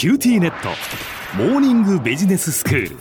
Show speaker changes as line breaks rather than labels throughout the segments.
QTnet。モーニングビジネススクール。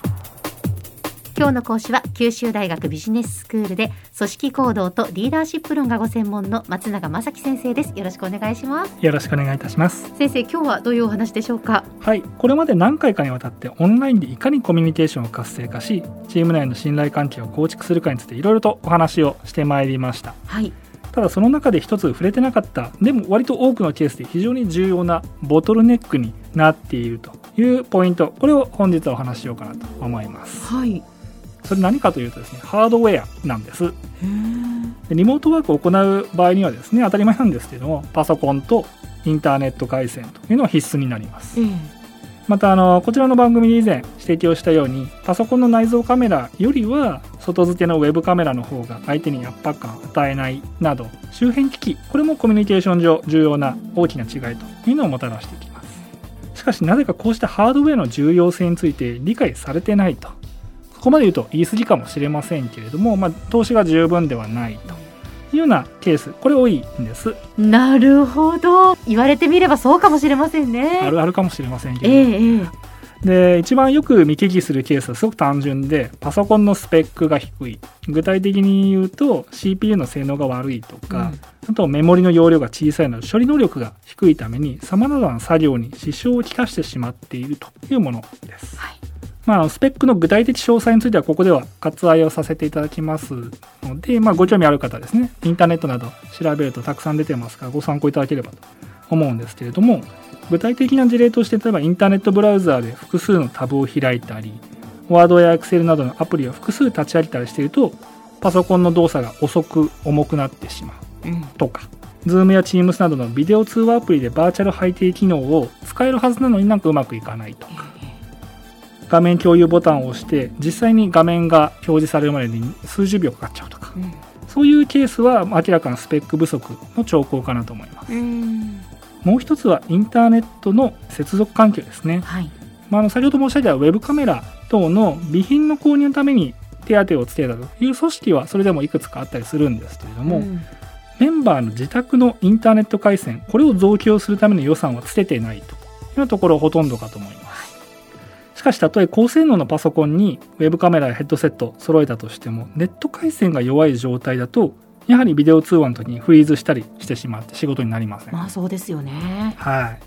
今日の講師は九州大学ビジネススクールで組織行動とリーダーシップ論がご専門の松永正樹先生です。よろしくお願いします。
よろしくお願いいたします。
先生今日はどういうお話でしょうか？
はい。これまで何回かにわたってオンラインでいかにコミュニケーションを活性化しチーム内の信頼関係を構築するかについていろいろとお話をしてまいりました。
はい
ただその中で一つ触れてなかったでも割と多くのケースで非常に重要なボトルネックになっているというポイント。これを本日はお話ししようかなと思います。
はい。
それ何かというとですねハードウェアなんです。でリモートワークを行う場合にはですね当たり前なんですけどもパソコンとインターネット回線というのは必須になります。
ええ
またあのこちらの番組で以前指摘をしたようにパソコンの内蔵カメラよりは外付けのウェブカメラの方が相手に圧迫感を与えないなど周辺機器これもコミュニケーション上重要な大きな違いというのをもたらしていきます。しかしなぜかこうしたハードウェアの重要性について理解されてないと。ここまで言うと言い過ぎかもしれませんけれども、まあ、投資が十分ではないと。いうようなケースこれ多いんです。
なるほど。言われてみればそうかもしれませんね。
あるあるかもしれませんけども、
えええ。
で一番よく見聞きするケースはすごく単純でパソコンのスペックが低い。具体的に言うと CPU の性能が悪いとか、あとメモリの容量が小さいなど処理能力が低いためにさまざまな作業に支障をきたしてしまっているというものです。
はい
まあ、スペックの具体的詳細についてはここでは割愛をさせていただきますので、まあ、ご興味ある方ですねインターネットなど調べるとたくさん出てますからご参考いただければと思うんですけれども具体的な事例として例えばインターネットブラウザーで複数のタブを開いたりワードやエクセルなどのアプリを複数立ち上げたりしているとパソコンの動作が遅く重くなってしまう
うん。
とか Zoom や Teams などのビデオ通話アプリでバーチャル背景機能を使えるはずなのになんかうまくいかないとか画面共有ボタンを押して実際に画面が表示されるまでに数十秒かかっちゃうとか。
うん。
そういうケースは明らかなスペック不足の兆候かなと思います。
うん。
もう一つはインターネットの接続環境ですね、
はい。
まあ、あの先ほど申し上げたウェブカメラ等の備品の購入のために手当をつけたという組織はそれでもいくつかあったりするんですけれども、
うん。
メンバーの自宅のインターネット回線これを増強するための予算はつけていないと。いうところほとんどかと思いますしかしたとえ高性能のパソコンにウェブカメラやヘッドセット揃えたとしてもネット回線が弱い状態だとやはりビデオ通話の時にフリーズしたりしてしまって仕事になりません、
まあそうですよね。
はい。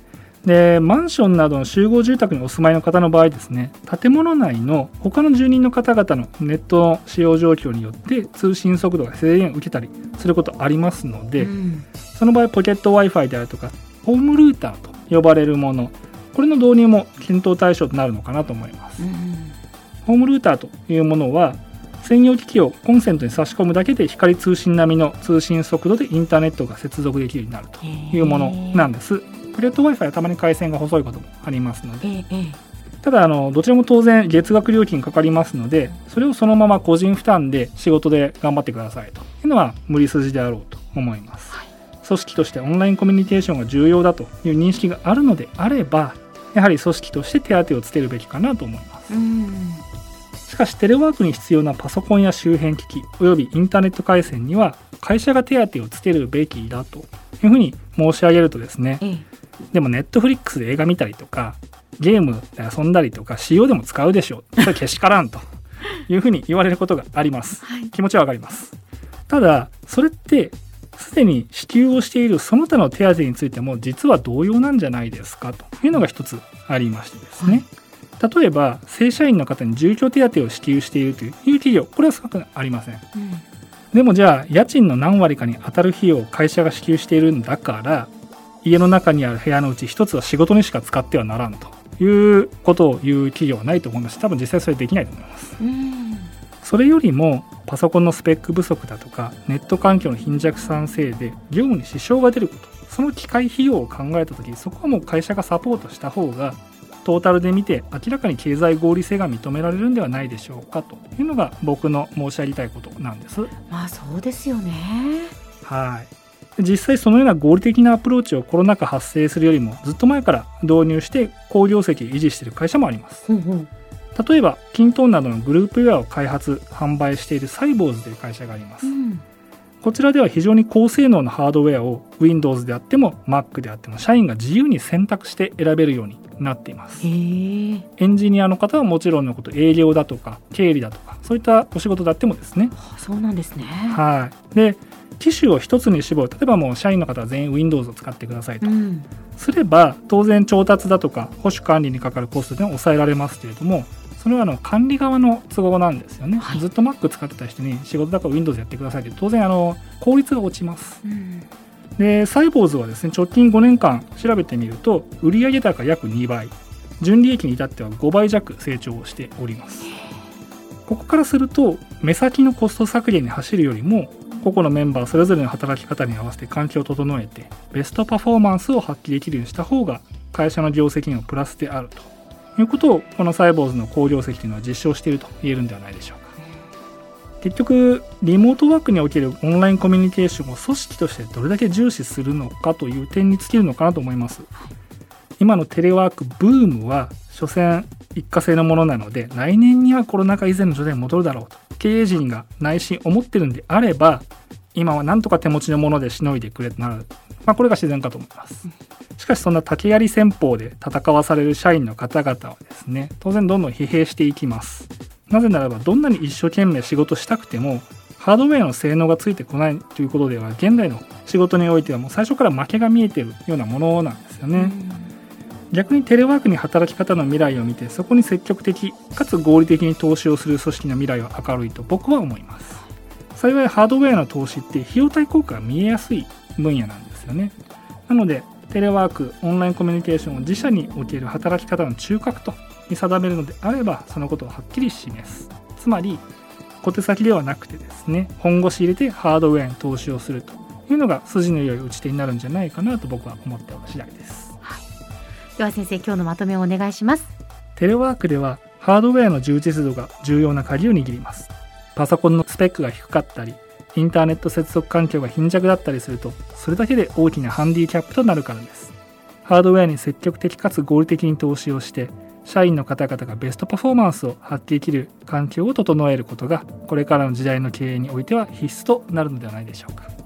でマンションなどの集合住宅にお住まいの方の場合ですね建物内の他の住人の方々のネットの使用状況によって通信速度が制限を受けたりすることありますので、
うん。
その場合ポケット w i f i であるとかホームルーターと呼ばれるものこれの導入も検討対象となるのかなと思います。
うん
ホームルーターというものは専用機器をコンセントに差し込むだけで光通信並みの通信速度でインターネットが接続できるようになるというものなんです。ポケット Wi-Fi はたまに回線が細いこともありますので、ただあのどちらも当然月額料金かかりますので、それをそのまま個人負担で仕事で頑張ってくださいと。いうのは無理筋であろうと思います。組織としてオンラインコミュニケーションが重要だという認識があるのであれば、やはり組織として手当をつけるべきかなと思います。
うん。
しかしテレワークに必要なパソコンや周辺機器およびインターネット回線には会社が手当をつけるべきだというふうに申し上げるとですね。
ええ。
でもネットフリックスで映画見たりとかゲームで遊んだりとか使用でも使うでしょう。それけしからんと。いうふうに言われることがあります。
はい。
気持ちはわかります。ただそれってすでに支給をしているその他の手当についても実は同様なんじゃないですかというのが一つありましてですね、例えば正社員の方に住居手当を支給しているという企業これは少なくありません。
うん。
でもじゃあ家賃の何割かに当たる費用を会社が支給しているんだから家の中にある部屋のうち一つは仕事にしか使ってはならんということを言う企業はないと思います。し多分実際それできないと思います。
うん
それよりもパソコンのスペック不足だとかネット環境の貧弱さのせいで業務に支障が出ること。その機械費用を考えた時そこはもう会社がサポートした方がトータルで見て明らかに経済合理性が認められるんではないでしょうか。というのが僕の申し上げたいことなんです。
まあそうですよね。
はい。実際そのような合理的なアプローチをコロナ禍発生するよりもずっと前から導入して好業績を維持している会社もあります。
ほうほう
例えばキントーンなどのグループウェアを開発販売しているサイボーズという会社があります。
うん。
こちらでは非常に高性能なハードウェアを Windows であっても Mac であっても社員が自由に選択して選べるようになっています。エンジニアの方はもちろんのこと営業だとか経理だとかそういったお仕事だってもですね。
そうなんですね。
はい。で機種を一つに絞る。例えばもう社員の方は全員 Windows を使ってくださいと。
うん。
すれば当然調達だとか保守管理にかかるコストでは抑えられますけれどもそれはあの管理側の都合なんですよね、
はい。
ずっと Mac 使ってた人に仕事だから Windows やってくださいって当然あの効率が落ちます。
うん。
でサイボーズはですね直近5年間調べてみると売上高約2倍。純利益に至っては5倍弱成長をしております。ここからすると目先のコスト削減に走るよりも個々のメンバーそれぞれの働き方に合わせて環境を整えてベストパフォーマンスを発揮できるようにした方が会社の業績にもプラスであるということをこのサイボーズの好業績というのは実証していると言えるんではないでしょうか。結局リモートワークにおけるオンラインコミュニケーションを組織としてどれだけ重視するのかという点に尽きるのかなと思います。今のテレワークブームは所詮一過性のものなので来年にはコロナ禍以前の状態に戻るだろうと。経営陣が内心思ってるんであれば今はなんとか手持ちのものでしのいでくれとなる、まあ、これが自然かと思います。しかしそんな竹槍戦法で戦わされる社員の方々はですね当然どんどん疲弊していきます。なぜならばどんなに一生懸命仕事したくてもハードウェアの性能がついてこないということでは現代の仕事においてはもう最初から負けが見えてるようなものなんですよね、逆にテレワークに働き方の未来を見てそこに積極的かつ合理的に投資をする組織の未来は明るいと僕は思います。幸いハードウェアの投資って費用対効果が見えやすい分野なんですよね。なのでテレワークオンラインコミュニケーションを自社における働き方の中核とに定めるのであればそのことをはっきり示す。つまり小手先ではなくてですね本腰入れてハードウェアに投資をするというのが筋の良い打ち手になるんじゃないかなと僕は思っておる次第です。
では先生今日のまとめをお願いします。
テレワークではハードウェアの充実度が重要な鍵を握ります。パソコンのスペックが低かったりインターネット接続環境が貧弱だったりするとそれだけで大きなハンディキャップとなるからです。ハードウェアに積極的かつ合理的に投資をして社員の方々がベストパフォーマンスを発揮できる環境を整えることがこれからの時代の経営においては必須となるのではないでしょうか。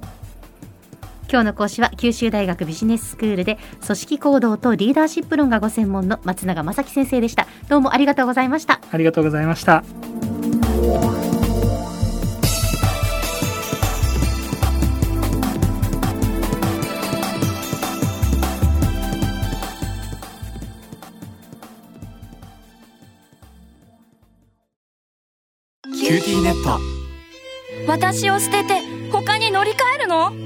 今日の講師は九州大学ビジネススクールで組織行動とリーダーシップ論がご専門の松永正樹先生でした。どうもありがとうございました。
ありがとうございました。
QTnet。
私を捨てて他に乗り換えるの？